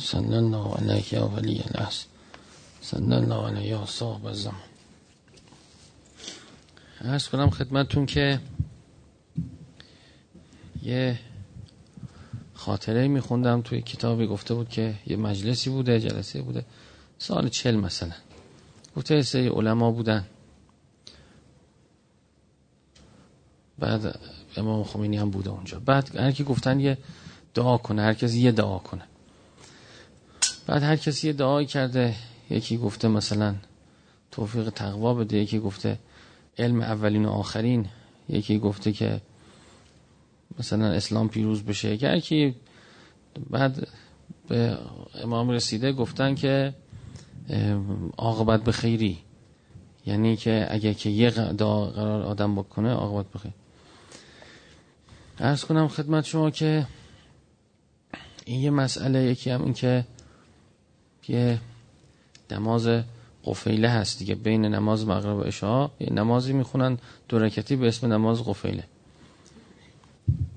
صلی الله علیه یا ولی العصر صلی الله علیه یا صاحب الزمان. ارز کنم خدمتون که یه خاطره میخوندم توی کتابی گفته بود که یه مجلسی بوده جلسه بوده. سال چل مثلا. گفته سری علما بودن. بعد امام خمینی هم بوده اونجا. بعد هر کی گفتن یه دعا کنه هر یه دعا کنه. بعد هر کسی یه دعایی کرده یکی گفته مثلا توفیق تقوا بده یکی گفته علم اولین و آخرین یکی گفته که مثلا اسلام پیروز بشه. هر کی بعد به امام رسیده گفتن که عاقبت به خیری. یعنی که اگه که یه دعا قرار آدم بکنه عاقبت بخیر ارز کنم خدمت شما که این یه مسئله یکی هم این که یه نماز قفیله هست دیگه بین نماز مغرب و عشاء. نمازی می‌خونن دو رکتی به اسم نماز قفیله.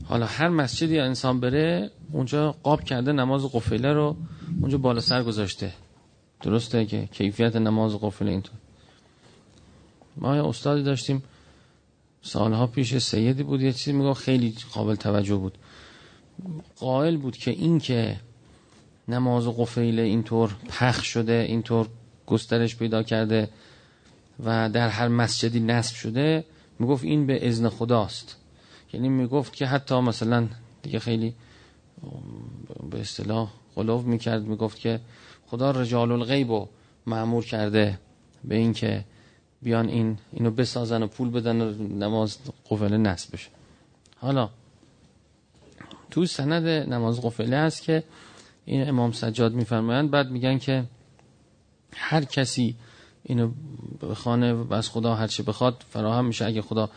حالا هر مسجدی انسان بره اونجا قاب کرده نماز قفیله رو اونجا بالا سر گذاشته. درسته که کیفیت نماز قفیله اینطور. ما یه استادی داشتیم سالها پیش سیدی بود یه چیزی میگه خیلی قابل توجه بود. قائل بود که این که نماز قفیله اینطور پخ شده اینطور گسترش پیدا کرده و در هر مسجدی نصب شده می‌گفت این به اذن خداست. یعنی می‌گفت که حتی مثلا دیگه خیلی به اصطلاح غلوف می‌کرد می‌گفت که خدا رجال الغیب رو معمور کرده به این که بیان این اینو بسازن و پول بدن و نماز قفله نصب بشه. حالا تو سند نماز قفله هست که این امام سجاد میفرمایند. بعد میگن که هر کسی اینو بخوانه و از خدا هر چه بخواد فراهم میشه. اگه خدا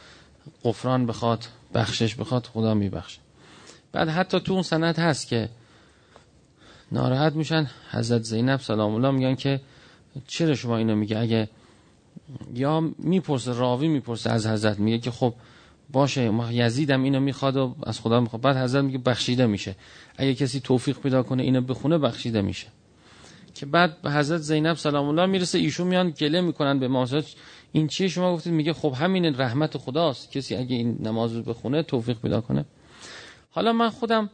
قفران بخواد بخشش بخواد خدا میبخشه. بعد حتی تو اون سند هست که ناراحت میشن. حضرت زینب سلام الله میگن که چرا شما اینو میگه؟ اگه یا می‌پرسه راوی می‌پرسه از حضرت میگه که خب باشه یزیدم اینو می‌خواد و از خدا می‌خواد. بعد حضرت میگه بخشیده میشه. اگه کسی توفیق پیدا کنه اینو بخونه بخشیده میشه. که بعد به حضرت زینب سلام الله می‌رسه ایشون میان گله می‌کنن به ما این چیه شما گفتید؟ میگه خب همین رحمت خداست. کسی اگه این نماز رو بخونه توفیق پیدا کنه. حالا من خودم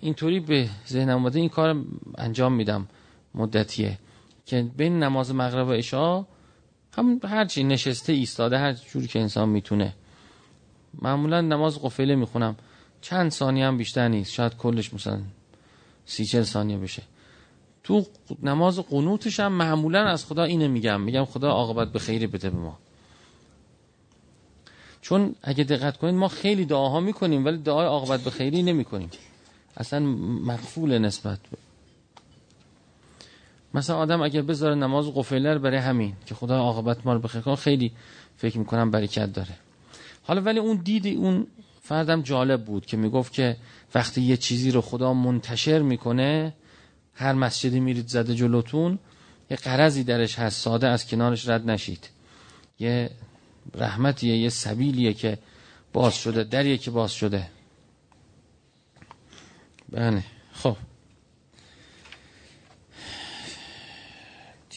اینطوری به ذهنم اومده این کار انجام میدم مدتیه. که بین نماز مغرب و عشا هم هرچی نشسته ایستاده هر جوری که انسان می‌تونه. معمولا نماز قفله می‌خونم. چند ثانیه هم بیشتر نیست. شاید کلش مثلا سی چل ثانیه بشه. تو نماز قنوتش هم معمولا از خدا اینه میگم. میگم خدا عاقبت به خیری بده به ما. چون اگه دقت کنید ما خیلی دعاها می‌کنیم ولی دعای عاقبت به خیری نمی‌کنیم. اصلا مقفول نسبت به مثلا آدم اگه بذاره نماز قفله برای همین که خدا عاقبت ما رو بخیر کنه خیلی فکر می‌کنم برکت داره. حالا ولی اون دید اون فردم جالب بود که می‌گفت که وقتی یه چیزی رو خدا منتشر می‌کنه هر مسجدی میرید زده جلوتون یه قرضی درش هست ساده از کنارش رد نشید. یه رحمتیه یه سبیلیه که باز شده دریه که باز شده. بله خب.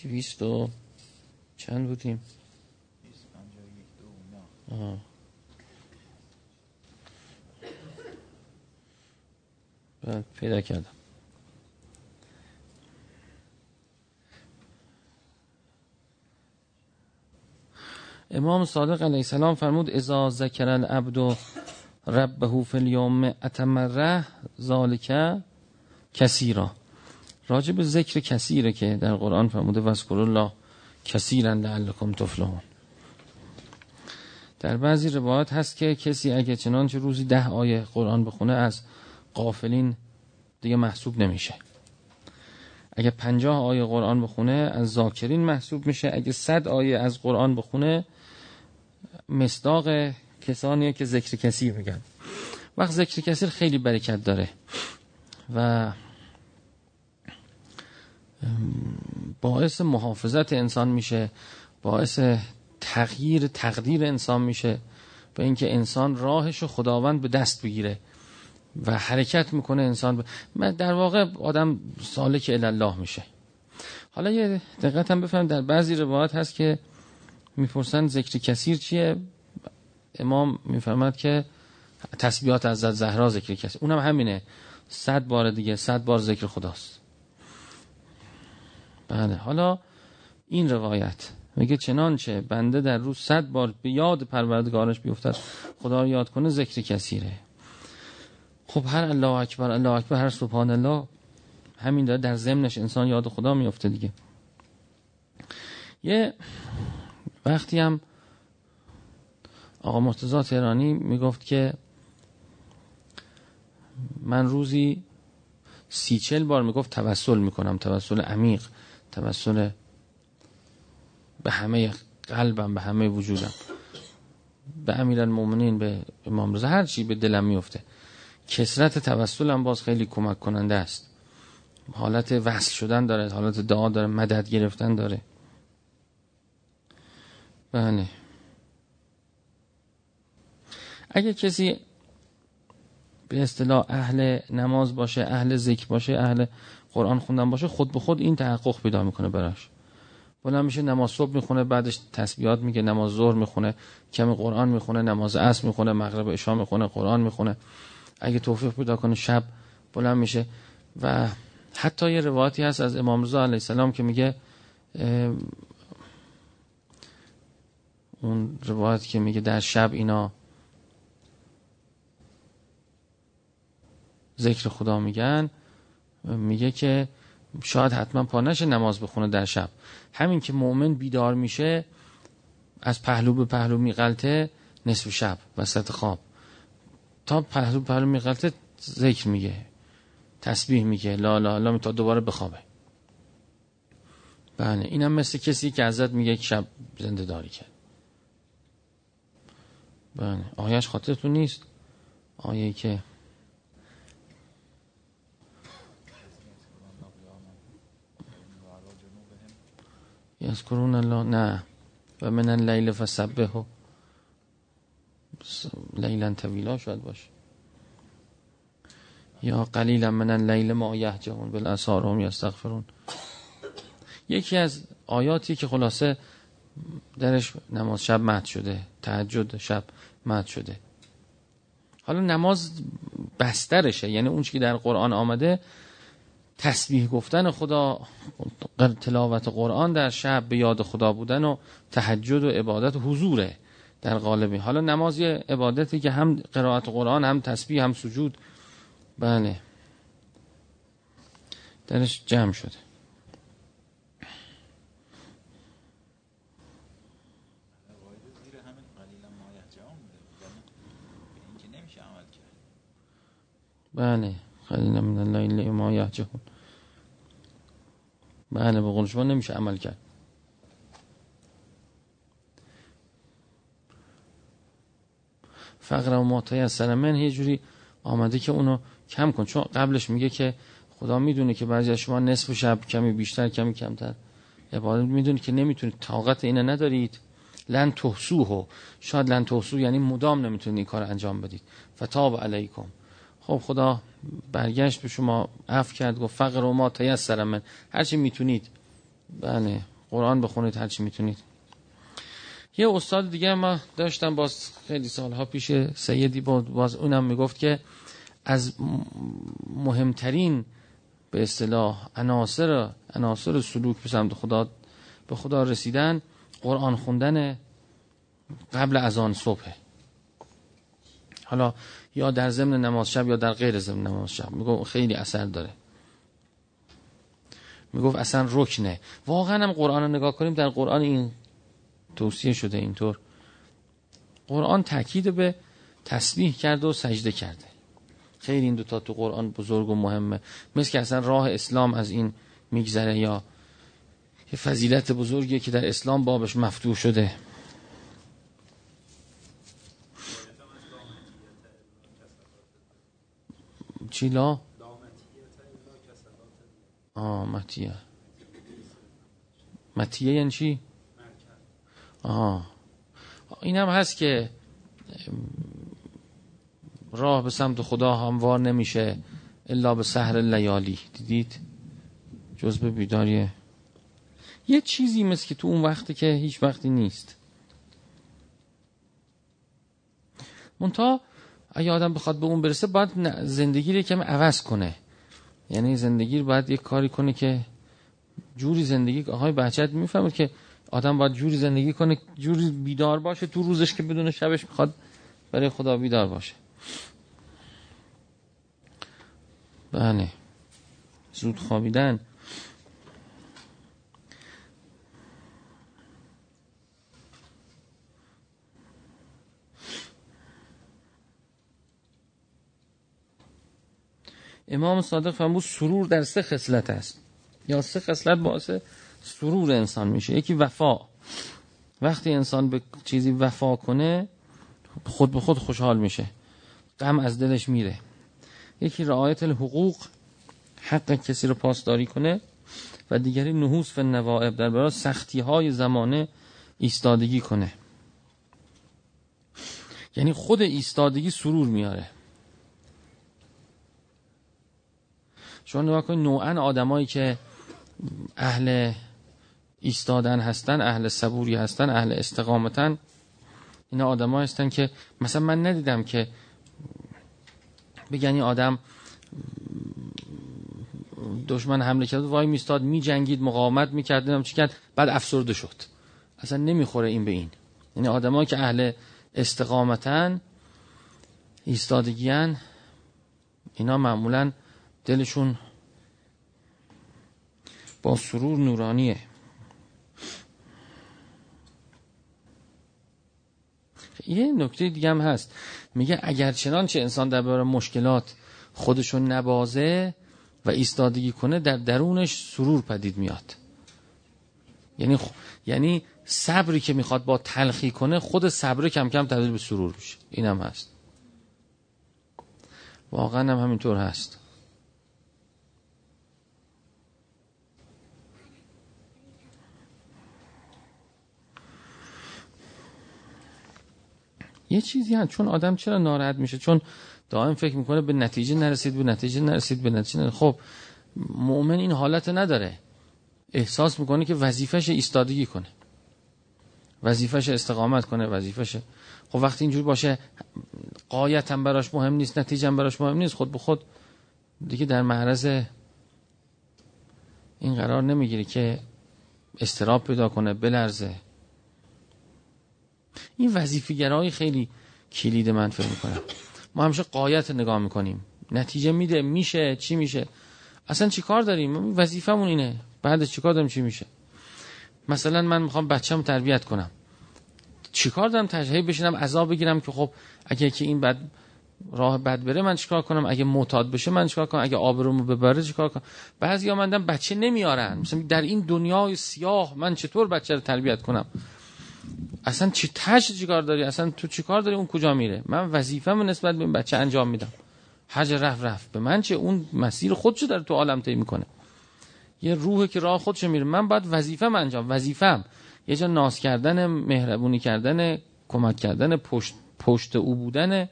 دویست و چند بودیم؟ آه. پیدا کردم. امام صادق علیه السلام فرمود اذا ذکر العبد ربه فی الیوم اتمره ذالک کثیرا. راجع به ذکر کثیره که در قرآن فرموده وذکر الله کثیرا لعلکم تفلحون. در بعضی روایات هست که کسی اگه چنانچه روزی ده آیه قرآن بخونه از قافلین دیگه محسوب نمیشه. اگه پنجاه آیه قرآن بخونه از ذاکرین محسوب میشه. اگه صد آیه از قرآن بخونه مصداق کسانیه که ذکر کثیر میگن. وقت ذکر کثیر خیلی برکت داره. و باعث محافظت انسان میشه. باعث تغییر تقدیر انسان میشه. به اینکه انسان راهش خداوند به دست بگیره. و حرکت می‌کنه انسان. ب... در واقع آدم سالک الله میشه. حالا یه دقت هم بفهم در بعضی روایات هست که می‌پرسن ذکر کثیر چیه؟ امام میفرماد که تسبیحات از زهرا ذکر کثیر. اونم همینه. صد بار دیگه صد بار ذکر خداست. بله حالا این روایت میگه چنانچه بنده در روز صد بار به یاد پروردگارش بیفتد خدا رو یاد کنه ذکر کثیره. خب هر الله اکبر الله اکبر هر سبحان الله. همین داره در ضمنش انسان یاد خدا میفته دیگه. یه وقتی هم آقا مرتضی تهرانی می‌گفت که من روزی سی چل بار می‌گفت توسل می‌کنم توسل عمیق توسل به همه قلبم به همه وجودم. به امیر المومنین به امام رضا هر چی به دلم میفته کسرت توسلم باز خیلی کمک کننده است. حالت وصل شدن داره حالت دعا داره مدد گرفتن داره. بله. اگه کسی به اصطلاح اهل نماز باشه اهل ذکر باشه اهل قرآن خوندن باشه خود به خود این تحقق پیدا می‌کنه براش. بلند میشه نماز صبح می‌خونه بعدش تسبیحات میگه نماز ظهر می‌خونه کمی قرآن می‌خونه نماز عصر می‌خونه مغرب عشا می‌خونه قرآن می‌خونه. اگه توفیق پیدا کنه شب بلند میشه. و حتی یه روایتی هست از امام رضا علیه السلام که میگه اون روایت که میگه در شب اینا ذکر خدا میگن میگه که شاید حتما پا نشه نماز بخونه در شب. همین که مؤمن بیدار میشه از پهلو به پهلو میقلته نصف شب وسط خواب. تا پهلو پهلو میقلته ذکر میگه تسبیح میگه لا لا لا تا دوباره بخوابه. بله اینم مثل کسی که ازت میگه یک شب زنده داری کرد. بله آیش خاطرتون نیست؟ آیه که یذکرون الله نه. و من اللیل فسبه لیلا طویلا شاید باشه. یا قلیلا من اللیل ما یهجهون بالاسار هم یستغفرون. یکی از آیاتی که خلاصه درش نماز شب مد شده تهجد شب مد شده. حالا نماز بسترشه یعنی اون که در قرآن آمده تسبیح گفتن خدا تلاوت قرآن در شب به یاد خدا بودن و تهجد و عبادت و حضوره. در غالبی. حالا نماز یه عبادتی که هم قرائت قرآن هم تسبیح هم سجود. بله. درش جمع شده. بله. خلیل من اللیل ما یهجهون بله به قول شما نمیشه عمل کرد. فقر و ماتای از سرمن یه جوری آمده که اونو کم کن. چون قبلش میگه که خدا می‌دونه که بعضی از شما نصف شب کمی بیشتر کمی کمتر. عبادت می‌دونه که نمی‌تونید طاقت اینه ندارید. لن تحسوه. شاید لن تحسو یعنی مدام نمی‌تونید این کار انجام بدید. فتاب علیکم. خب خدا برگشت به شما عفو کرد گفت فقر و ما تیسر من. هرچی می‌تونید. بله قرآن بخونید هرچی می‌تونید. یه استاد دیگه ما داشتم باز خیلی سالها پیش سیدی بود. باز اونم می‌گفت که از مهمترین به اصطلاح عناصر عناصر سلوک به سمت خدا به خدا رسیدن قرآن خوندن قبل از آن صبح حالا یا در ضمن نماز شب یا در غیر ضمن نماز شب. میگو خیلی اثر داره. می‌گفت اصلا رکنه واقعا هم قرآن رو نگاه کنیم در قرآن این توصیه شده اینطور. قرآن تاکید به تسبیح کرده و سجده کرده. خیلی این دوتا تو قرآن بزرگ و مهمه. مثل که اصلا راه اسلام از این میگذره یا یه فضیلت بزرگیه که در اسلام بابش مفتوح شده. چی لا؟ آه متیه. متیه یعنی چی؟ آه. این هم هست که راه به سمت خدا هموار نمیشه الا به سهر لیالی. دیدید؟ جز به بیداریه یه چیزی مثل که تو اون وقتی که هیچ وقتی نیست. منتها اگه آدم بخواد به اون برسه باید زندگی رو کمی عوض کنه. یعنی زندگی رو باید یک کاری کنه که جوری زندگی آقای بچت می‌فهمه که آدم باید جوری زندگی کنه جوری بیدار باشه تو روزش که بدون شبش می‌خواد برای خدا بیدار باشه. بله. زود خوابیدن. امام صادق فرمود سرور در سه خصلت است. یا سه خصلت باعث سرور انسان میشه. یکی وفا. وقتی انسان به چیزی وفا کنه خود به خود خوشحال میشه. غم از دلش میره. یکی رعایت الحقوق حق کسی رو پاسداری کنه و دیگری نحوس و نوائب در برای سختی های زمانه ایستادگی کنه. یعنی خود ایستادگی سرور میاره. شما نگاه کنید نوعا آدمایی که اهل ایستادن هستن اهل صبوری هستن اهل استقامتن. اینا آدم هستن که مثلا من ندیدم که بگن این آدم دشمن حمله کرد وای میستاد می جنگید مقاومت می‌کرد نمی‌دونم چی کرد بعد افسرده شد. اصلا نمی‌خوره این به این. یعنی آدمایی که اهل استقامتن ایستادگیان اینا معمولا دلشون با سرور نورانیه. یه نکته دیگه هم هست. میگه اگر چنانچه انسان در برای مشکلات خودشون نبازه و ایستادگی کنه در درونش سرور پدید میاد. یعنی خ... یعنی صبری که می‌خواد با تلخی کنه خود صبر کم کم تبدیل به سرور میشه. اینم هست. واقعا هم همینطور هست. یه چیزی هست. چون آدم چرا ناراحت میشه؟ چون دائم فکر می‌کنه به نتیجه نرسید به نتیجه نرسید به نتیجه نرسید. خب مؤمن این حالت نداره. احساس می‌کنه که وظیفش ایستادگی کنه. وظیفش استقامت کنه وظیفش خب وقتی اینجوری باشه قایت هم براش مهم نیست نتیجه براش مهم نیست. خود به خود دیگه در معرض این قرار نمی‌گیره که استراب پیدا کنه بلرزه. این وظیفه‌گرایی خیلی کلید من فکر می‌کنم. ما همیشه قایت نگاه می‌کنیم. نتیجه میده میشه چی میشه؟ اصلا چی کار داریم؟ وظیفمون اینه. بعد چی کار داریم چی میشه؟ مثلا من می‌خوام بچه‌م تربیت کنم. چی کار دارم؟ تجهیه بشینم عذاب بگیرم که خب اگه که این بد راه بد بره من چیکار کنم؟ اگه معتاد بشه من چیکار کنم؟ اگه آبرومو ببره چیکار کنم؟ بعضیا مندم بچه نمیارن. مثلا در این دنیای سیاه من چطور بچه رو تربیت کنم؟ اصلا چی تش چیکار داری اصلا تو چیکار داری؟ اون کجا میره؟ من وظیفه‌مو نسبت به این بچه انجام میدم. حج رفت رفت. به من چه؟ اون مسیر خودشو داره تو عالم طی می‌کنه. یه روحه که راه خودشو میره. من باید وظیفه‌م انجام وظیفه‌م. یه جا ناز کردن مهربونی کردن کمک کردن پشت پشت او بودن.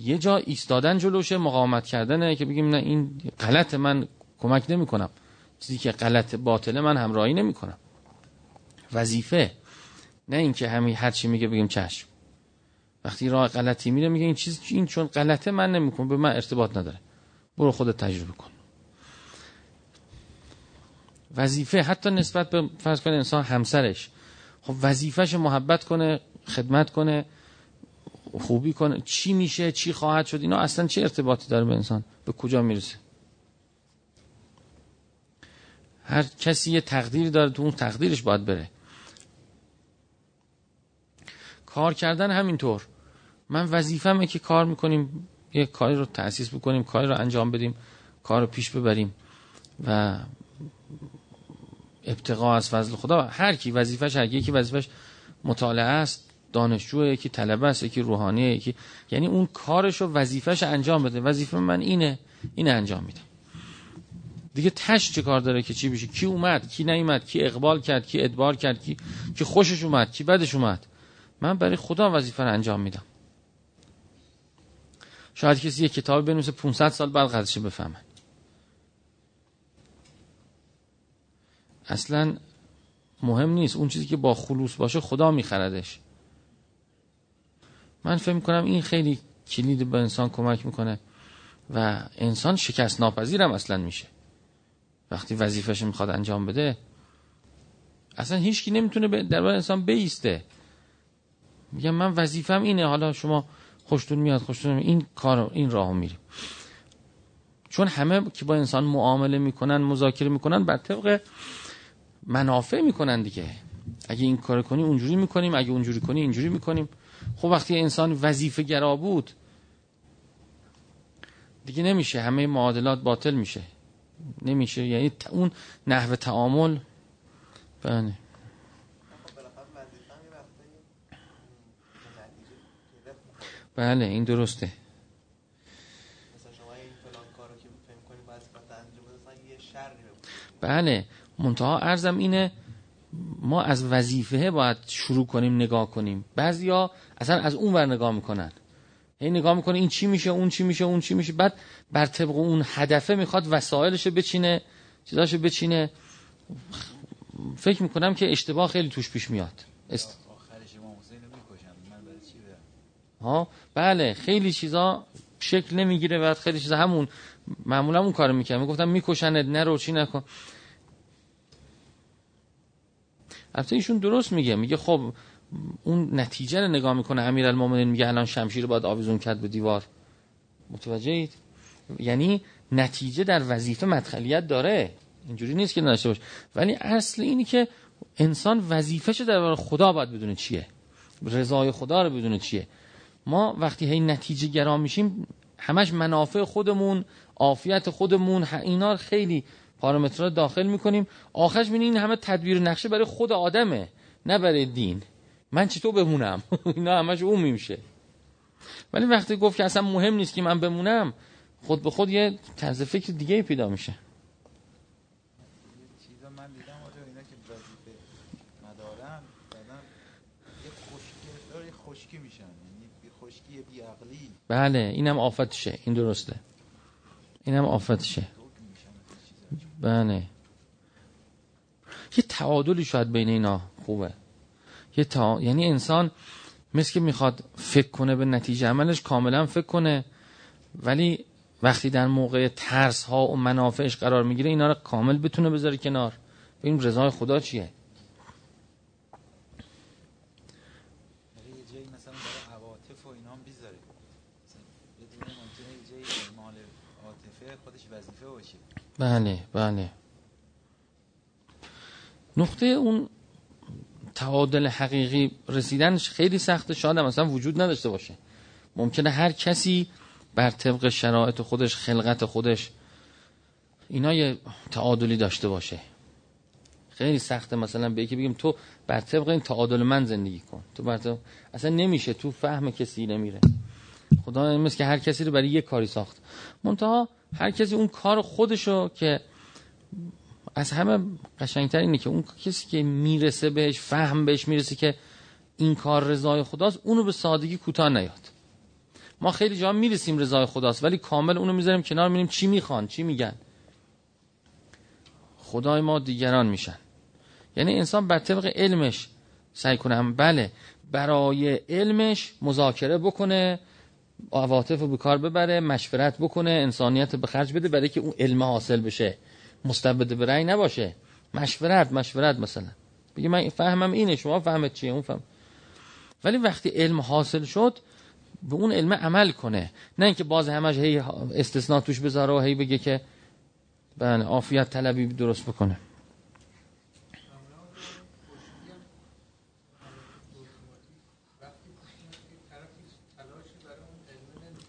یه جا ایستادن جلوشه مقاومت کردنه که بگیم نه این غلط من کمک نمی‌کنم. چیزی که غلط باطله من همراهی نمی‌کنم. وظیفه. نه اینکه همین هر چی میگه بگیم چشم. وقتی راه غلطی میره میگه این چیز این چون غلطه من نمی‌کنم به من ارتباط نداره. برو خودت تجربه کن. وظیفه حتی نسبت به فرض کنه انسان همسرش. خب وظیفهش محبت کنه خدمت کنه خوبی کنه. چی میشه؟ چی خواهد شد؟ اینا اصلا چه ارتباطی داره به انسان؟ به کجا می‌رسه؟ هر کسی یه تقدیری داره تو اون تقدیرش باید بره. کار کردن همینطور. من وظیفمه که کار می‌کنیم یه کاری رو تأسیس بکنیم کاری رو انجام بدیم کار رو پیش ببریم و ابتقا از فضل خدا. هر کی وظیفش هر کی وظیفش مطالعه است دانشجو یکی طلبه است یکی روحانیه یکی یعنی اون کارش رو وظیفش انجام بده. وظیفه من اینه اینه انجام میدم دیگه تش چه کار داره که چی بشه؟ کی اومد؟ کی نیومد؟ کی اقبال کرد؟ کی ادبار کرد؟ کی کی خوشش اومد؟ کی بدش اومد؟ من برای خدا وظیفه رو انجام میدم. شاید کسی یه کتاب بنویسه 500 سال بعد قضیه بفهمه. اصلا مهم نیست. اون چیزی که با خلوص باشه خدا میخردش. من فکر می‌کنم این خیلی کلید به انسان کمک می‌کنه و انسان شکست ناپذیرم اصلا میشه. وقتی وظیفش می‌خواد انجام بده اصلا هیچکی نمی‌تونه در انسان بیسته. میگم من وظیفم اینه حالا شما خوشتون میاد خوشتون میاد. این کار این راهو میریم. چون همه که با انسان معامله می‌کنن مذاکره می‌کنن بر طبق منافع می‌کنن دیگه. اگه این کار کنی اونجوری می‌کنیم. اگه اونجوری کنی اینجوری می‌کنیم. خب وقتی انسان وظیفه گرا بود دیگه نمیشه. همه معادلات باطل میشه. نمیشه. یعنی اون نحو تعامل. بله. بله این درسته. بله منتها ارزم اینه ما از وظیفه باید شروع کنیم نگاه کنیم. بعضیا اصلا از اون ور نگاه می‌کنن. هی نگاه می‌کنه این چی میشه اون چی میشه اون چی میشه. بعد بر طبق اون هدفه می‌خواد وسایلش بچینه چیزاشو بچینه. فکر می‌کنم که اشتباه خیلی توش پیش میاد. است... ها؟ بله خیلی چیزا شکل نمی‌گیره بعد خیلی چیزا همون معمولا اون کارو می‌کنه می‌گفتم میکشنت نرو چی نکن. البته ایشون درست میگه. میگه خب اون نتیجه رو نگاه می‌کنه. امیرالمومنین میگه الان شمشیر باید آویزون کرد به دیوار. متوجه اید یعنی نتیجه در وظیفه مدخلیت داره. اینجوری نیست که نداشته باشه. ولی اصل اینی که انسان وظیفهش در خدا باید بدونه چیه. رضای خدا رو بدونه چیه. ما وقتی هی نتیجه گرا میشیم همش منافع خودمون عافیت خودمون اینا خیلی پارامترها داخل می‌کنیم. آخرش بینی این همه تدبیر نقشه برای خود آدمه نه برای دین. من چطور بمونم؟ اینا همش اون میشه ولی وقتی گفت که اصلا مهم نیست که من بمونم خود به خود یه طرز فکر دیگه پیدا میشه. بله اینم آفتشه این درسته. اینم آفتشه بله. یه تعادلی شاید بین اینا خوبه. یه تا... یعنی انسان مثل که می‌خواد فکر کنه به نتیجه عملش کاملا فکر کنه ولی وقتی در موقع ترس ها و منافعش قرار می‌گیره اینا رو کامل بتونه بذاره کنار. ببین رضای خدا چیه؟ بله بله. نقطه اون تعادل حقیقی رسیدنش خیلی سخته. شاید مثلا وجود نداشته باشه. ممکنه هر کسی بر طبق شرایط خودش خلقت خودش اینا یه تعادلی داشته باشه. خیلی سخته مثلا به یکی بگیم تو بر طبق این تعادل من زندگی کن. تو بر طبق... اصلا نمیشه تو فهم کسی نمیره. خدا مثل که هر کسی رو برای یه کاری ساخت. منتها هر کسی اون کار خودشو که از همه قشنگتر اینه که اون کسی که می‌رسه بهش فهم بهش می‌رسه که این کار رضای خداست اونو به سادگی کوتاه نیاد. ما خیلی جا می‌رسیم رضای خداست ولی کامل اونو می‌ذاریم کنار میریم چی می‌خوان چی میگن. خدای ما دیگران میشن. یعنی انسان بر طبق علمش سعی کنه بله برای علمش مذاکره بکنه عواطف رو به کار ببره مشورت بکنه انسانیت به خرج بده برای که اون علم حاصل بشه. مستبد به رأی نباشه. مشورت مشورت مثلا. بگه من فهمم اینه شما فهمت چیه؟ اون فهم. ولی وقتی علم حاصل شد به اون علم عمل کنه. نه اینکه باز همش هی استثناء توش بذاره و هی بگه که بله عافیت طلبی درست بکنه.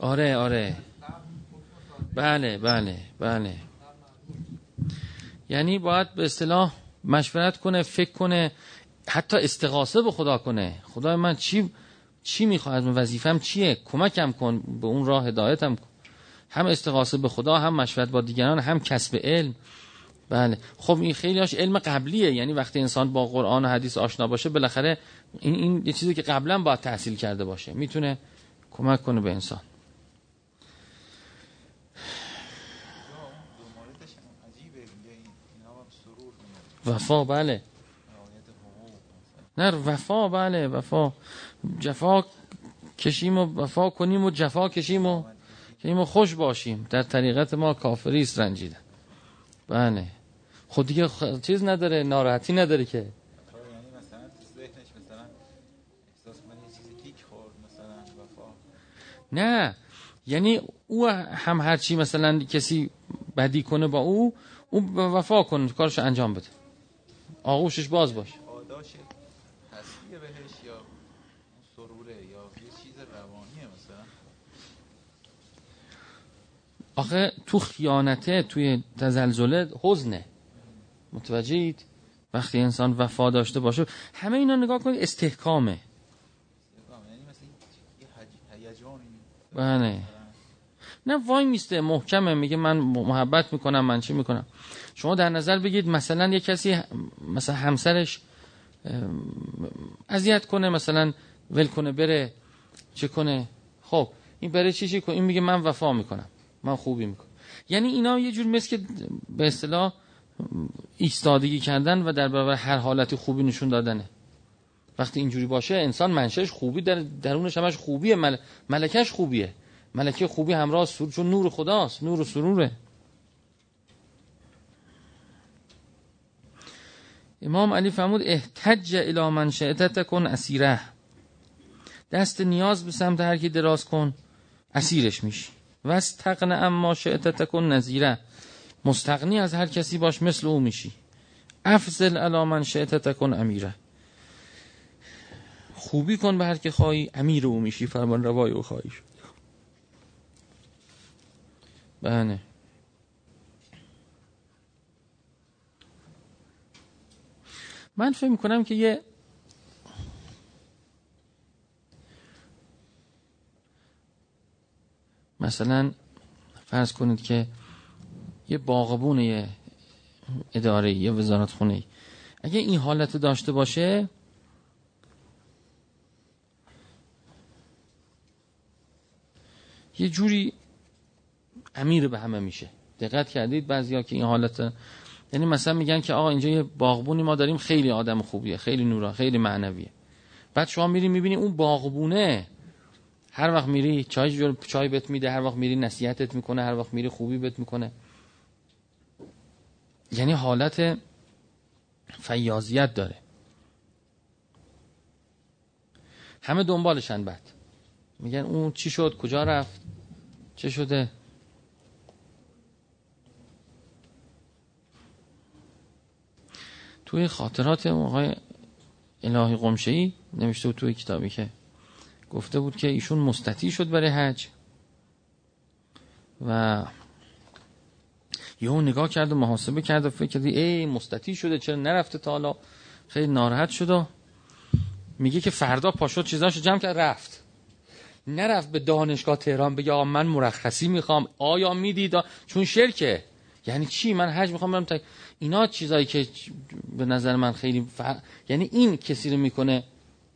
آره آره. بله بله بله. یعنی باید به اصطلاح مشورت کنه فکر کنه حتی استغاثه به خدا کنه. خدای من چی چی می‌خواد؟ از وظیفم چیه؟ کمکم کن به اون راه هدایتم کن. هم استغاثه به خدا هم مشورت با دیگران هم کسب علم. بله. خب این خیلی هاش علم قبلیه. یعنی وقتی انسان با قرآن و حدیث آشنا باشه بالاخره این این یه چیزی که قبلا باید تحصیل کرده باشه. می‌تونه کمک کنه به انسان. وفا بله. نه وفا بله وفا. جفا کشیم و وفا کنیم و جفا کشیم و کشیم و خوش باشیم. در طریقت ما کافری است رنجیدن بله. خود دیگه خ... چیز نداره ناراحتی نداره که. نه. یعنی او هم هرچی مثلا کسی بدی کنه با او او وفا کنه کارش انجام بده. آغوشش باز باش. پاداش تصویه بهش یا سروره یا یه چیز روانیه مثلا. آخه تو خیانته توی تزلزله حزنه. متوجهید؟ وقتی انسان وفا داشته باشه همه اینا نگاه کنید استحکامه. یعنی بله. نه وای میسته محکمه میگه من محبت می‌کنم من چی می‌کنم؟ شما در نظر بگید مثلا یه کسی مثلا همسرش اذیت کنه مثلا ول کنه بره چه کنه. خب این بره چی چی کنه؟ این میگه من وفا می‌کنم من خوبی می‌کنم. یعنی اینا یه جور مثل که به اصطلاح ایستادگی کردن و در برابر هر حالتی خوبی نشون دادنه. وقتی اینجوری باشه انسان منشأش خوبی در درونش همش خوبیه مل... ملکش خوبیه. ملکه خوبی همراه سرور چون نور خداست نور و سروره امام علی فرمود احتج الى من شئت تکن اسیره. دست نیاز به سمت هر کی دراز کن اسیرش میشی. و استغن اما شئت تکن نظیره مستغنی از هر کسی باش مثل او میشی. افضل الی من شئت تکن امیره. خوبی کن به هر که خواهی امیر او میشی. فرمان روای او خواهی شد. بله. من فکر می‌کنم که یه مثلا فرض کنید که یه باغبون یه اداره یه وزارت خونه اگه این حالت داشته باشه یه جوری امیر به همه میشه. دقت کردید بعضیا که این حالت یعنی مثلا میگن که آقا اینجا یه باغبونی ما داریم خیلی آدم خوبیه خیلی نورا خیلی معنویه. بعد شما میری می‌بینی اون باغبونه هر وقت میری چای جور چای بهت میده هر وقت میری نصیحتت می‌کنه هر وقت میری خوبی بهت می‌کنه. یعنی حالت فیاضیت داره. همه دنبالشن بعد. میگن اون چی شد؟ کجا رفت؟ چه شده؟ توی خاطرات آقای الهی قمشه‌ای نوشته بود توی کتابی که گفته بود که ایشون مستطیع شد برای حج. و یهو نگاه کرد و محاسبه کرد و فکر کرد ای مستطیع شده چرا نرفته تا حالا؟ خیلی ناراحت شد و میگه که فردا پاشد چیزاشو جمع کرد رفت. نرفت به دانشگاه تهران بگه آقا من مرخصی می‌خوام. آیا می‌دید؟ چون شرکه. یعنی چی؟ من حج می‌خوام برم تا اینا چیزایی که به نظر من خیلی ف... یعنی این کسی رو می‌کنه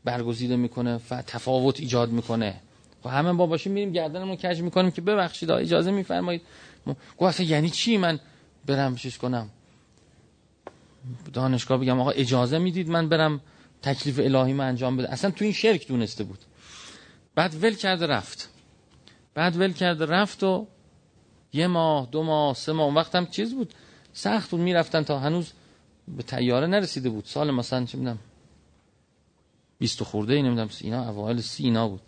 برگزیده می‌کنه و تفاوت ایجاد می‌کنه. و همه با باشیم میریم گردنمون کج می‌کنیم که ببخشید اجازه میفرمایید. گفت یعنی چی من برم چیز کنم؟ دانشگاه بگم آقا اجازه می‌دید من برم تکلیف الهی من انجام بده؟ اصلا تو این شرک دونسته بود. بعد ول کرده رفت. بعد ول کرده رفت و یه ماه دو ماه سه ماه اون وقت هم چیز بود. سخت بود. می‌رفتن تا هنوز به تیاره نرسیده بود. سال مثلا چه می‌دونم 20 خورده ای نمی‌دونم اینا اوایل سی اینا بود.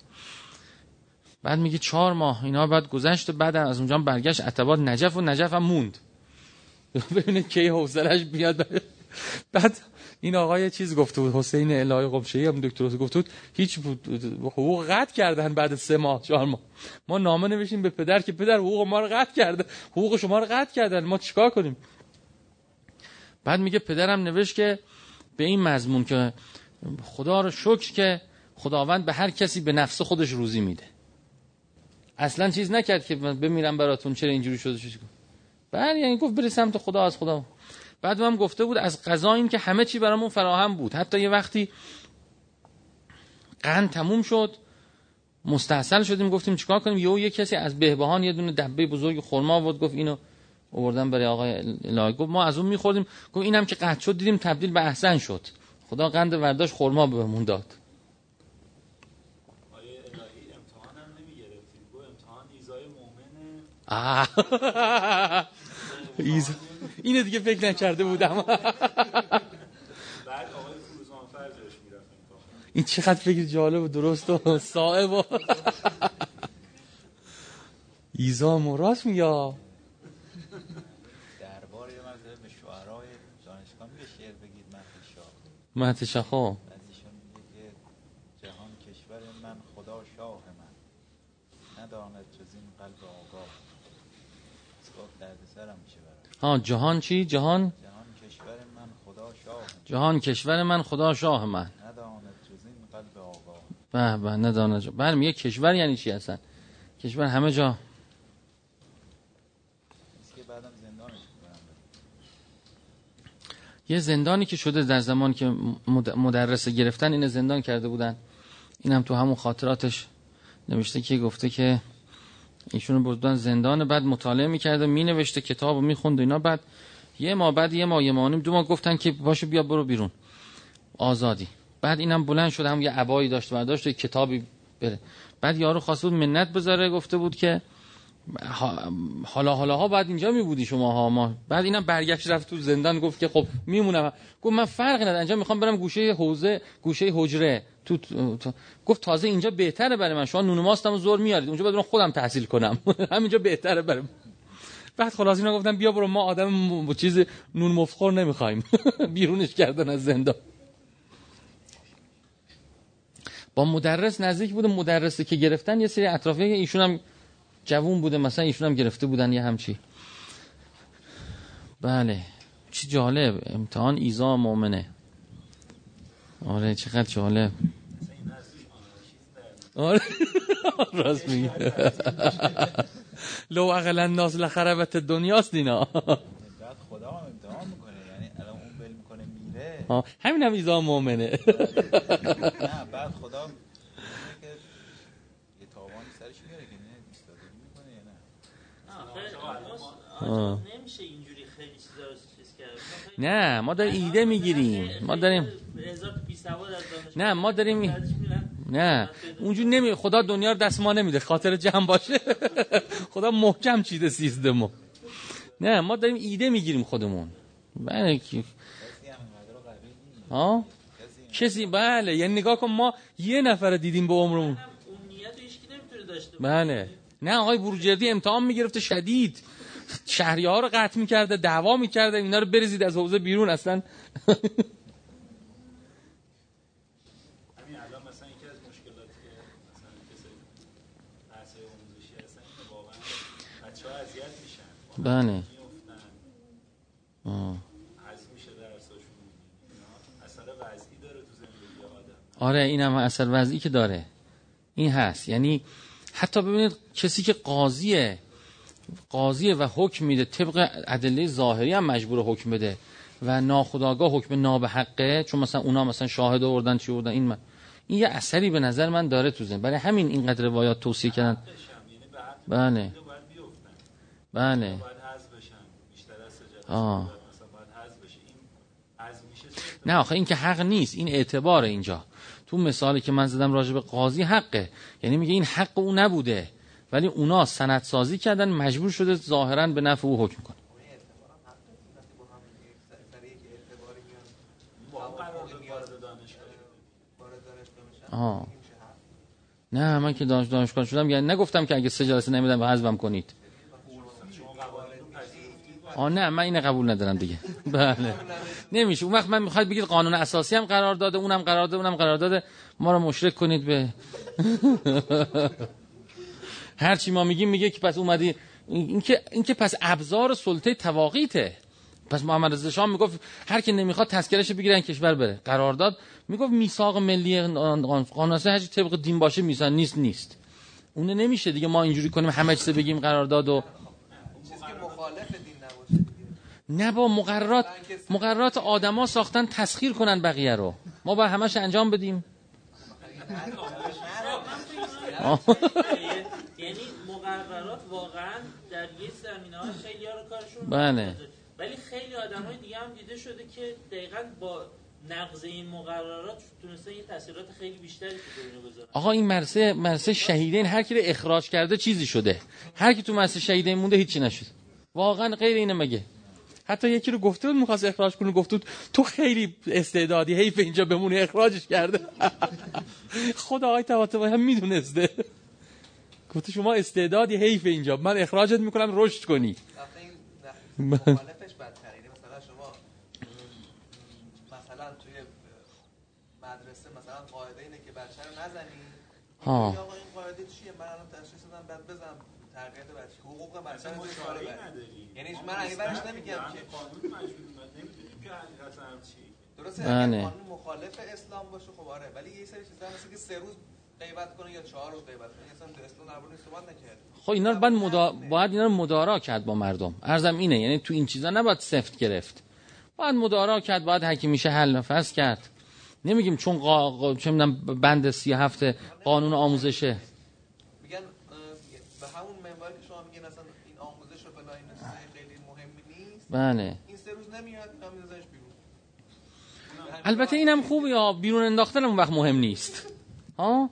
بعد میگه چهار ماه اینا بعد گذشت و بعد از اونجا برگشت. اتباد نجف و نجف هم موند. ببینید کی حوصلش بیاد. بعد این آقای چیز گفته بود حسین الهی قمشه‌ای هم دکتر گفته بود هیچ حقوق قطع کردن بعد سه ماه چهار ماه. ما نامه نوشیم به پدر که پدر حقوق ما رو قطع کرده حقوق شما رو قطع کردن. ما چیکار کنیم؟ بعد میگه پدرم نوشت که به این مضمون که خدا رو شکر که خداوند به هر کسی به نفس خودش روزی میده. اصلا چیز نکرد که بمیرم براتون چرا اینجوری شده کن. بله یعنی گفت بری سمت خدا از خدا. بعد هم گفته بود از قضا این که همه چی برامون فراهم بود. حتی یه وقتی قند تموم شد مستحصل شدیم گفتیم چیکار کنیم؟ یهو یه کسی از بهبهان یه دونه دبه بزرگ خرما آورد گفت اینو آوردن برای آقای الهی. گفت ما از اون میخوردیم. گفت اینم که قطع شد دیدیم تبدیل به احسن شد. خدا قند ورداش خورما بهمون داد. ایز- اینو دیگه فکر نکرده بودم. این چقدر فکر جالب و درست و صاحب و ایزا راست میگه. دربار یه مرتبه به شعرهای دانشگاه میگه شعر بگید مهد شاه مهد شخا بعد ایشون میگه که جهان کشور من خدا شاه من. نداند جز این قلب آگاه. گفت درد سرم میشه برای ها جهان چی؟ جهان؟ جهان کشور من خدا شاه من. جهان کشور من خدا شاه من. نداند جز این قلب آگاه. به به ندانه جا. بله میگه کشور یعنی چی اصلا؟ کشور همه جا نیست که بعدم زندانش می‌کنم یه زندانی که شده در زمان که مد- مدرسه گرفتن این زندان کرده بودن. اینم تو همون خاطراتش نوشته که گفته که ایشونو بردن زندان بعد مطالعه می‌کرده مینوشته کتاب و می‌خوند و اینا. بعد یه ما بعد یه ما یه ما و نیم دو ما گفتن که باشه بیا برو بیرون. آزادی. بعد اینم بلند شده هم یه عبایی داشت برداشت یه کتابی بره. بعد یارو خواسته بود منت بذاره گفته بود که حالا حالا ها بعد اینجا می بودی شما ها ما بعد اینم برگشت رفت تو زندان گفت که خب میمونم. گفت من فرقی نداره اینجا می‌خوام برم گوشه حوزه گوشه حجره. تو, تو, گفت تازه اینجا بهتره برای من. شما نون ماستم زور میارید. اونجا برم خودم تحصیل کنم. همینجا بهتره برای من. بعد خلاص اینا گفتن بیا برو ما آدم م- چیز نون مفخور نمی‌خوایم. بیرونش کردن از زندان. با مدرس نزدیک بوده مدرسی که گرفتن یه سری اطرافی ایشون هم جوون بوده مثلا ایشون هم گرفته بودن یه همچی. بله. چی جالب امتحان ایزا مؤمنه آره چقدر جالب. آره. راست میگه لو اقل الناس لخربت دنیاست اینا بعد خدا هم امتحان می‌کنه یعنی الان اون بل می‌کنه میره. همین هم ایزا مؤمنه نه بعد خدا میگه که یه تاوانی سرش میاره که نه ایستادگی می‌کنه یا نه آه. نمیشه اینجوری خیلی چیزا رو چیز کرد. نه ما داریم ایده می‌گیریم. ما داریم نه ما داریم نه. اونجوری نمی خدا دنیا رو دست ما نمیده. خاطر جمع باشه. خدا محکم چیده سیزدمو نه ما داریم ایده می‌گیریم خودمون. بله ها کسی بله یعنی نگاه کن ما یه نفر دیدیم به عمرمون. بله. نه آقای بروجردی امتحان می‌گرفته شدید. شهری ها رو قطع می‌کرده دعوا می‌کرده اینا رو بریزید از حوزه بیرون اصلا. بله. آره این هم اثر وضعی که داره. این هست. یعنی حتی ببینید کسی که قاضیه قاضیه و حکم میده. طبق ادله ظاهری هم مجبور حکم بده. و ناخداگاه حکم نابحقه چون مثلا اونا مثلا شاهد آوردن چی آوردن این من. این یه اثری به نظر من داره تو زن برای همین اینقدر روایات توصیه کردن. یعنی بله. بله. آه. نه آخه این که حق نیست این اعتبار اینجا. تو مثالی که من زدم راجع به قاضی حقه. یعنی میگه این حق او نبوده. ولی اونا سند سازی کردن مجبور شده ظاهرا به نفع او حکم کنه آه. نه من که دانش دانشگاه شدم یعنی نگفتم که اگه سه جلسه نمیدم حذفم کنید. آه نه من اینو قبول ندارم دیگه. بله. نمیشه. اون وقت من می‌خواید بگید قانون اساسی هم قرار داده اونم قرار داده اونم قرار داده ما رو مشرک کنید به هر چی ما میگیم میگه که پس اومدی این که این که پس ابزار سلطه تواقیته. پس محمد رضا شاه می‌گفت هر کی نمی‌خواد تذکرش بگیرن کشور بره. قرارداد می‌گفت میثاق ملی قانون اساسی هر طبق دین باشه میسان نیست نیست. اون نمیشه دیگه ما اینجوری کنیم همه چیز بگیم قرارداد و چیزی که مخالف دین نباشه دیگه. نه با مقررات مقررات آدما ساختن تسخیر کنن بقیه رو. ما با همش انجام بدیم. یعنی مقررات واقعا در یه زمینه های خیلی ها رو کارشون بله. ولی خیلی آدم های دیگه هم دیده شده که دقیقا با نقض این مقررات تونستن یه تاثیرات خیلی بیشتری تو بذارن آقا این مرسه مرسه شهیدین هر کی رو اخراج کرده چیزی شده. هر کی تو مرسه شهیدین مونده هیچی نشد واقعا غیر اینه مگه. حتی یکی رو گفته بود می‌خواست اخراج کنه بود تو خیلی استعدادی حیف اینجا بمونه اخراجش کرده. خدا آقای هم می‌دونسته. گفته شما استعدادی حیف اینجا. من اخراجت می‌کنم رشد کنی. مخالفش بدتره. یعنی مثلا شما مثلا توی مدرسه مثلا قاعده اینه که بچه رو نزنی. ها. آقا این قاعده چیه؟ من الان تشخیص دادم بعد بزنم تربیت بچه. حقوق بچه رو. نداری. یعنی من اگه برش نمیگم که قانون مجبور نمی‌دونیم که حقیقتا هم چی. درسته بله. قانون مخالف اسلام باشه خب آره. ولی یه سری چیزا مثل که سه روز غیبت کنه یا چهار روز غیبت کنه اصلا تو اسلام صحبت نکرد. خب اینا رو باید, مدا... باید اینا رو مدارا کرد با مردم. ارزم اینه یعنی تو این چیزا نباید سفت گرفت. باید مدارا کرد باید حکیمیشه حل نفس کرد. نمیگیم چون قا... قا... چه می‌دونم بند سی هفته قانون آموزشه. میگن به همون منبر که شما میگین اصلا این آموزش و فلان این چیزای خیلی مهمی نیست. بله. این سه روز نمیاد اینا میذارش بیرون. البته اینم خوبه یا بیرون انداختن اون وقت مهم نیست. ها؟ آه،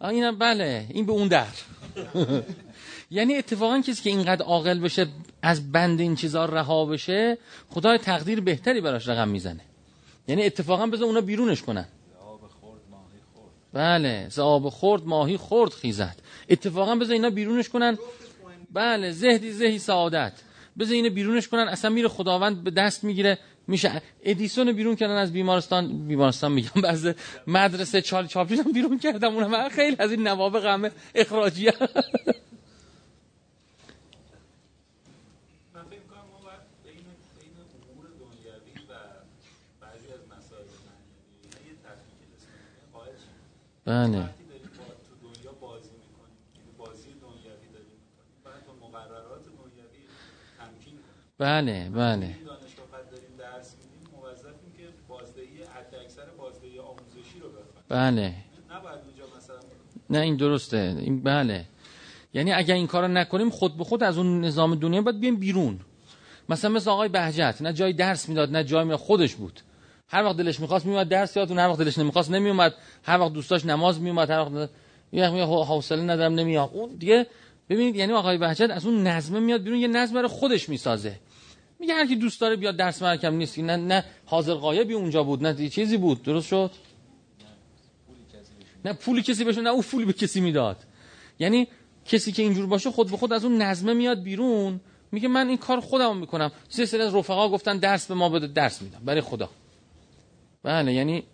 اینم بله. این به اون در. یعنی اتفاقا کسی که اینقدر عاقل بشه از بند این چیزها رها بشه خدای تقدیر بهتری براش رقم می‌زنه. یعنی اتفاقا بذار اونا بیرونش کنن. بله ز آب خورد ماهی خورد خیزد. اتفاقا بذار اینا بیرونش کنن. بله زهدی زهی سعادت. بذار اینو بیرونش کنن اصلا میره خداوند به دست می‌گیره میشه. ادیسون بیرون کردن از بیمارستان بیمارستان میگم بعض مدرسه چال چاپلین هم بیرون کردم اونم من خیلی از این نوابق همه اخراجی من فکر کنم ما باید بین بین امور دنیوی و بعضی از مسائل معنوی اینا یه تفکیک اسلامی قائل شیم بله وقتی داریم با تو دنیا بازی می‌کنیم یعنی بازی دنیوی داریم می‌کنیم باید با مقررات دنیوی تمکین کنیم بله بله این دانشگاه قد داریم درس میدیم موظفیم که بازدهی حد اکثر بازدهی آموزشی رو بله. اونجا مثلا نه این درسته. این بله. یعنی اگر این کارو نکنیم خود به خود از اون نظام دنیا باید بیایم بیرون. مثلا مثل آقای بهجت نه جای درس می‌داد نه جای می‌داد خودش بود. هر وقت دلش می‌خواست میومد درس یادتون هر وقت دلش نمی‌خواست نمیومد هر وقت دوستاش نماز میومد هر وقت یه حوصله ندارم نمیام اون دیگه ببینید یعنی آقای بهجت از اون نظمه میاد بیرون یه نظم برای خودش می‌سازه. میگه هر کی دوست داره بیاد درس مرکم نیست. نه نه حاضر غایبی اونجا بود نه چیزی بود. درست شد؟ نه پولی کسی بهش نه او پولی به کسی می‌داد. یعنی کسی که اینجور باشه خود به خود از اون نظمه میاد بیرون. میگه من این کار خودم می‌کنم. سه سری از رفقا گفتن درس به ما بده درس میدم. برای خدا. بله یعنی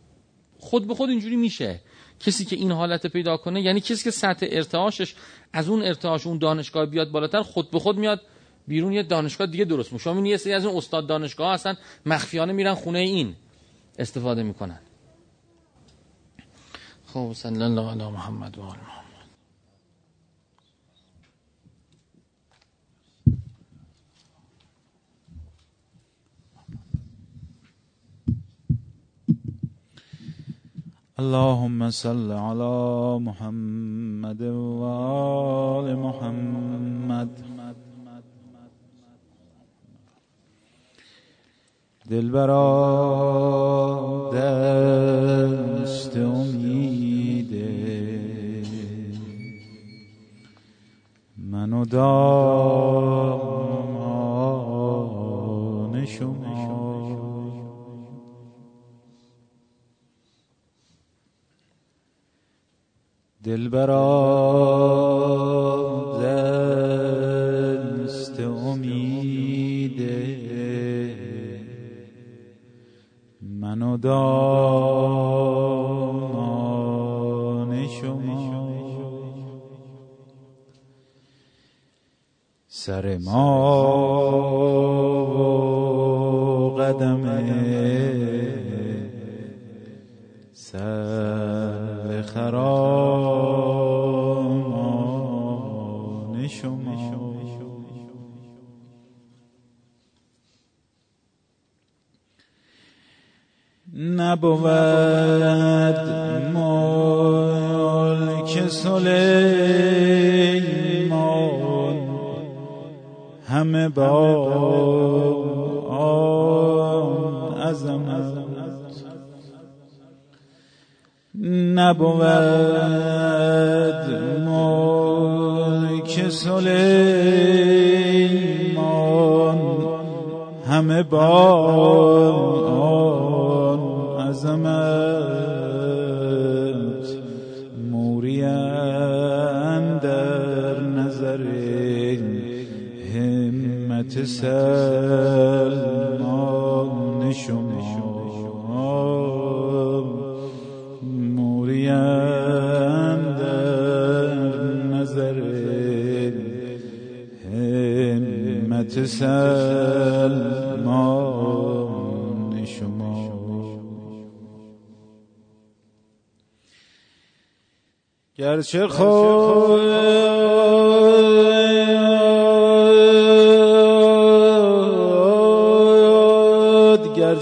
خود به خود اینجوری میشه. کسی که این حالت پیدا کنه یعنی کسی که سطح ارتعاشش از اون ارتعاش اون دانشگاه بیاد بالاتر خود به خود میاد بیرون یه دانشگاه دیگه درست میشه شما یه سری از اون استاد دانشگاه هستن مخفیانه میرن خونه این استفاده می‌کنن. خب صلی الله علی محمد و آل محمد. اللهم صل على محمد وآل محمد. دلبرا دست امیده. منو دامان شما. دلبرا منو دامان شما. سر ما و قدم سر خرامان نبود ملک سلیمان. همه با آن عظمت نبود ملک سلیمان. همه با آن همت سلمان شما. موری در نظر همت سلمان شما. گرچه خود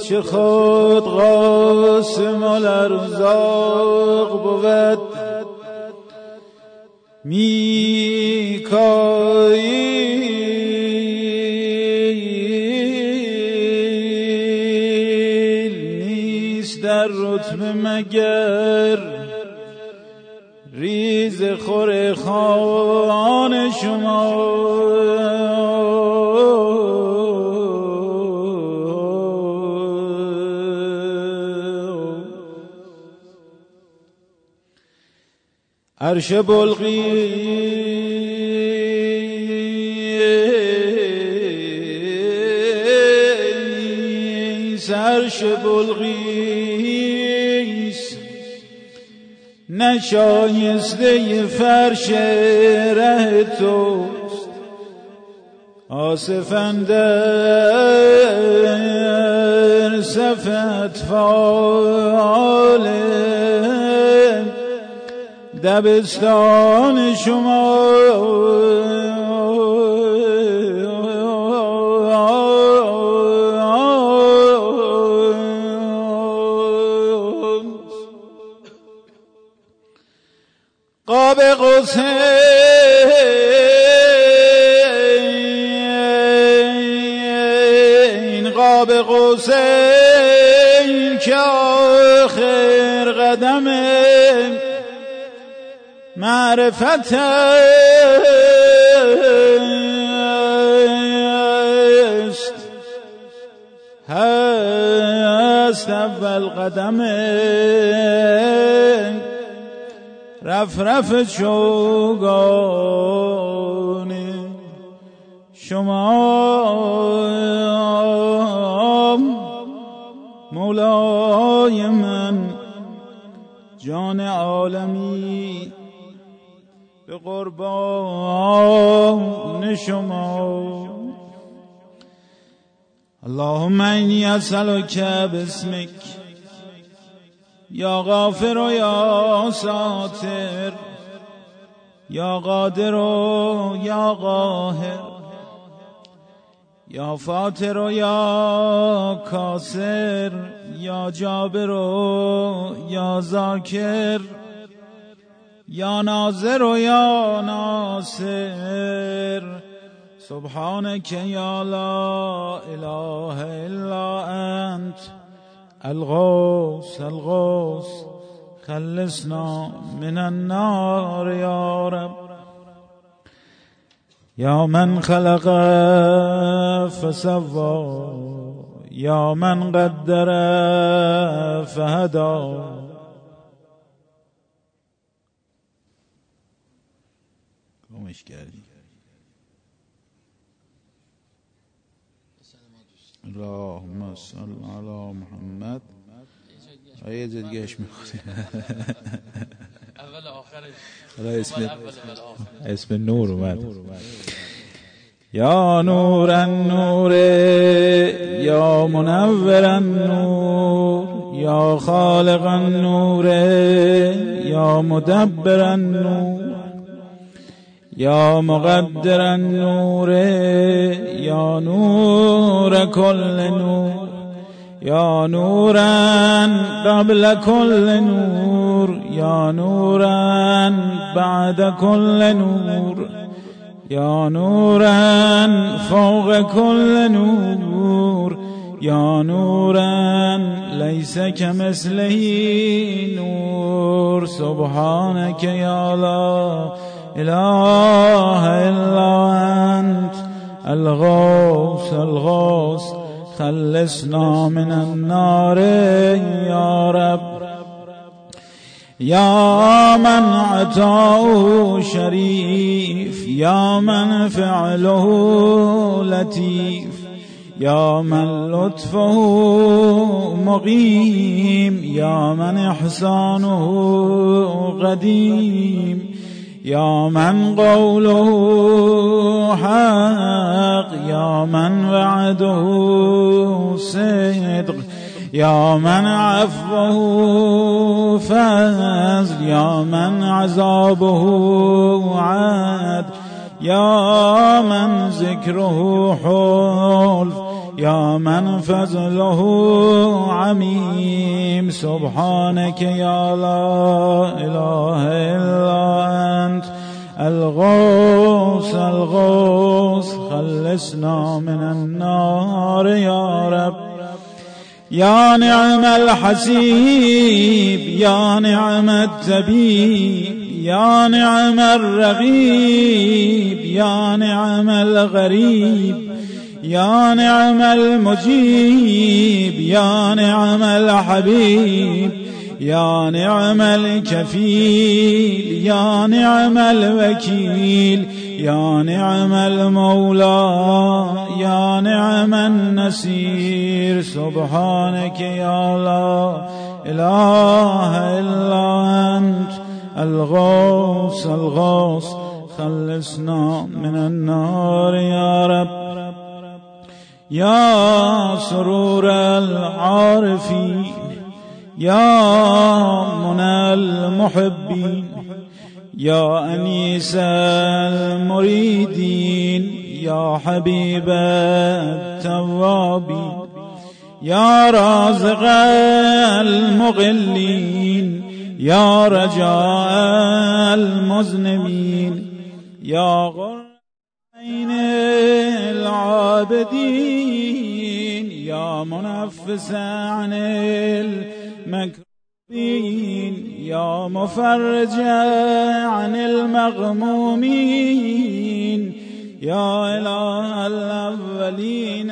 گرچه خود قاسم الارزاق بود؟ میکاییل نیست در رتبه مگر ریز خور خان شما. عرش بلغیس عرش بلغیس نشایسته فرش ره توست. آسفندر صفت فاله. دبستان شما. قاب قوسین قاب قوسین که آخر قدمه معرفت است هست اول قدم رف رف چوگان شما مولای من جان عالمی. قربان شما. اللهم اینی اسألک باسمک. یا غافر و یا ساتر. یا قادر و یا قاهر. یا فاتر و یا کاسر. یا جابر و یا ذاکر. يا ناظر و يا ناصر سبحانك يا لا إله إلا أنت الغوث الغوث خلصنا من النار يا رب. يا من خلق فسوى يا من قدر فهدى گمش کردی اللهم صل علی محمد. یه جا دیگه اش اول آخرش اسم اسم نور اومد. یا نور النور یا منور النور یا خالق النور یا مدبر النور. یا مقدر النور یا نور کل نور یا نورا قبل كل نور یا نورا بعد كل نور یا نورا فوق كل نور یا نورا ليس كمثله نور. سبحانك يا لا إله إلا أنت الغوث الغوث خلصنا من النار يا رب. يا من عطاؤه شريف يا من فعله لطيف. يا من لطفه مقيم يا من إحسانه قديم. يا من قوله حق يا من وعده صدق يا من عفوه فضل يا من عذابه عاد يا من ذكره حلف يا من فضله عميم سبحانك يا لا إله إلا أنت. الغوث الغوث خلصنا من النار يا رب. يا نعم الحسيب يا نعم التبيب يا نعم الرغيب يا نعم الغريب. يا نعم المجيب يا نعم الحبيب يا نعم الكفيل يا نعم الوكيل يا نعم المولى يا نعم النسير. سبحانك يا لا إله إلا أنت الغوث الغوث. خلصنا من النار يا رب. يا سرور العارفين يا منى المحبين يا أنيس المريدين يا حبيب التوابين يا رازق المغلين يا رجاء المذنبين يا غرين العابدين. منفس عن المكروبين يا مفرج عن المغمومين يا إله الأولين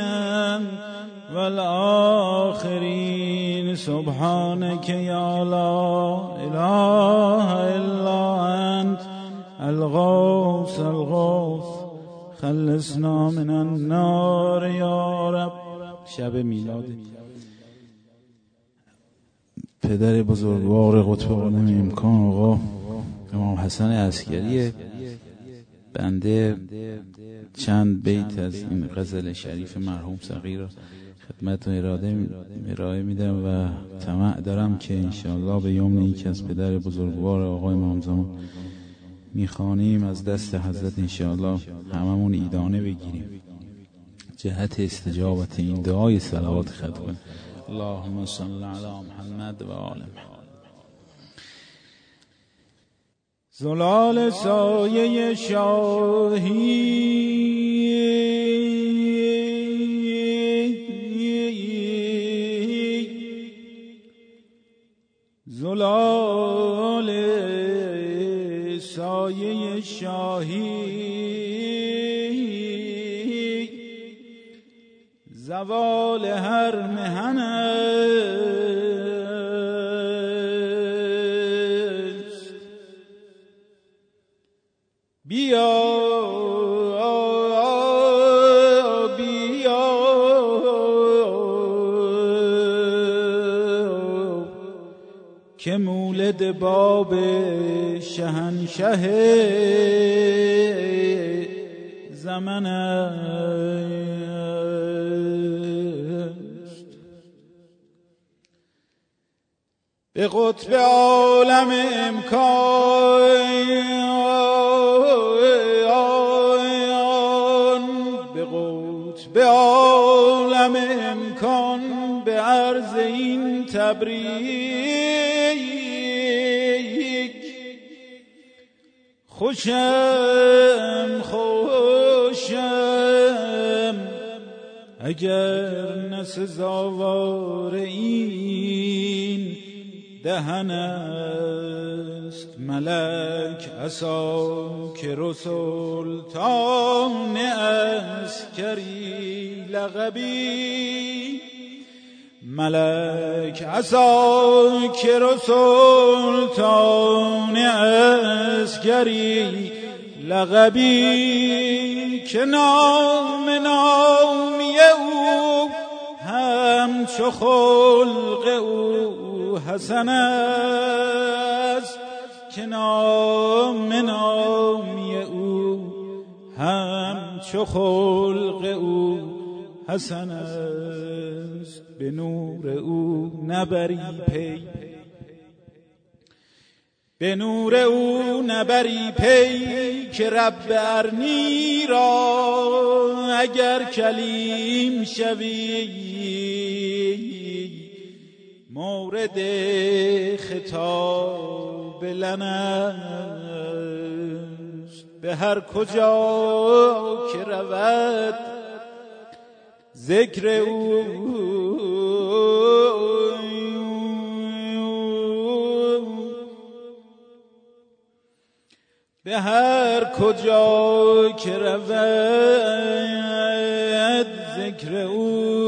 والآخرين سبحانك يا لا إله إلا أنت الغوث الغوث خلصنا من النار يا رب. شب میلاد. پدر بزرگوار قطب عالم امکان آقا امام حسن عسکری بنده چند بیت از این غزل شریف مرحوم صغیر خدمت و اراده ارائه میدم و طمع دارم که انشاءالله به یوم یکی از پدر بزرگوار آقای امام زمان می‌خوانیم. از دست حضرت انشاءالله هممون ایدانه بگیریم. جهت استجابت این دعای صلوات ختم اللهم صل علی محمد و آل محمد. زلال سایه شاهی. زلال سایه شاهی. زوال هر مهن است بیا. که مولد باب شهنشه زمن به قطب عالم امکان. به قطب عالم امکان به عرض این تبریک. خوشم خوشم. اگر نسزاوار این دهن است ملک اصا که رسولتان اسکری لغبی ملک عصا که رسولتان اسکری لغبی که نام نامی او همچو خلق او. حسن است که نام نامی او همچو خلق او. حسن است به نور او نبری پی. به نور او نبری پی که رب ارنی را اگر کلیم شوی. مورد خطاب لنست به هر کجا که رود ذکر او. به هر کجا که رود ذکر او.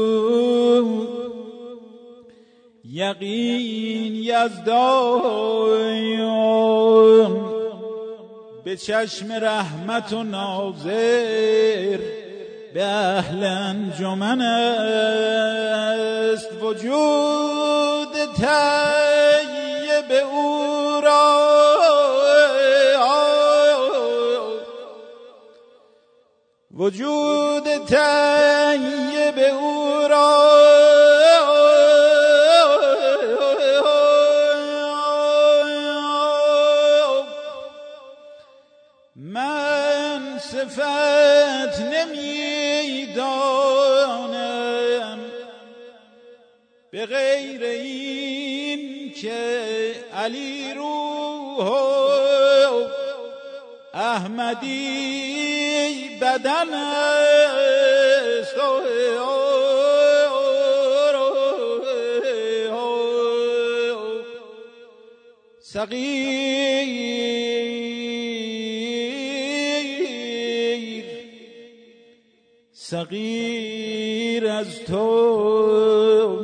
یقین یزدان به چشم رحمت و ناظر به اهل انجمن است وجود طیب او را. وجود طیب او را. احمدی بدن صغیر صغیر از تو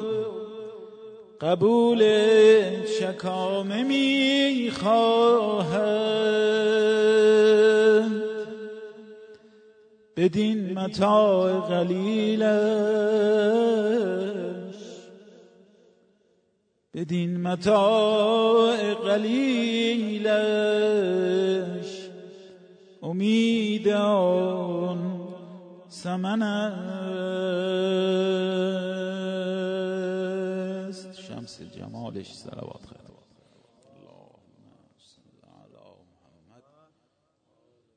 قبول شکامه می‌خواهد بدین متاع قلیلش. بدین متاع قلیلش. امید آن سمن است. شمس جمالش صلوات خدا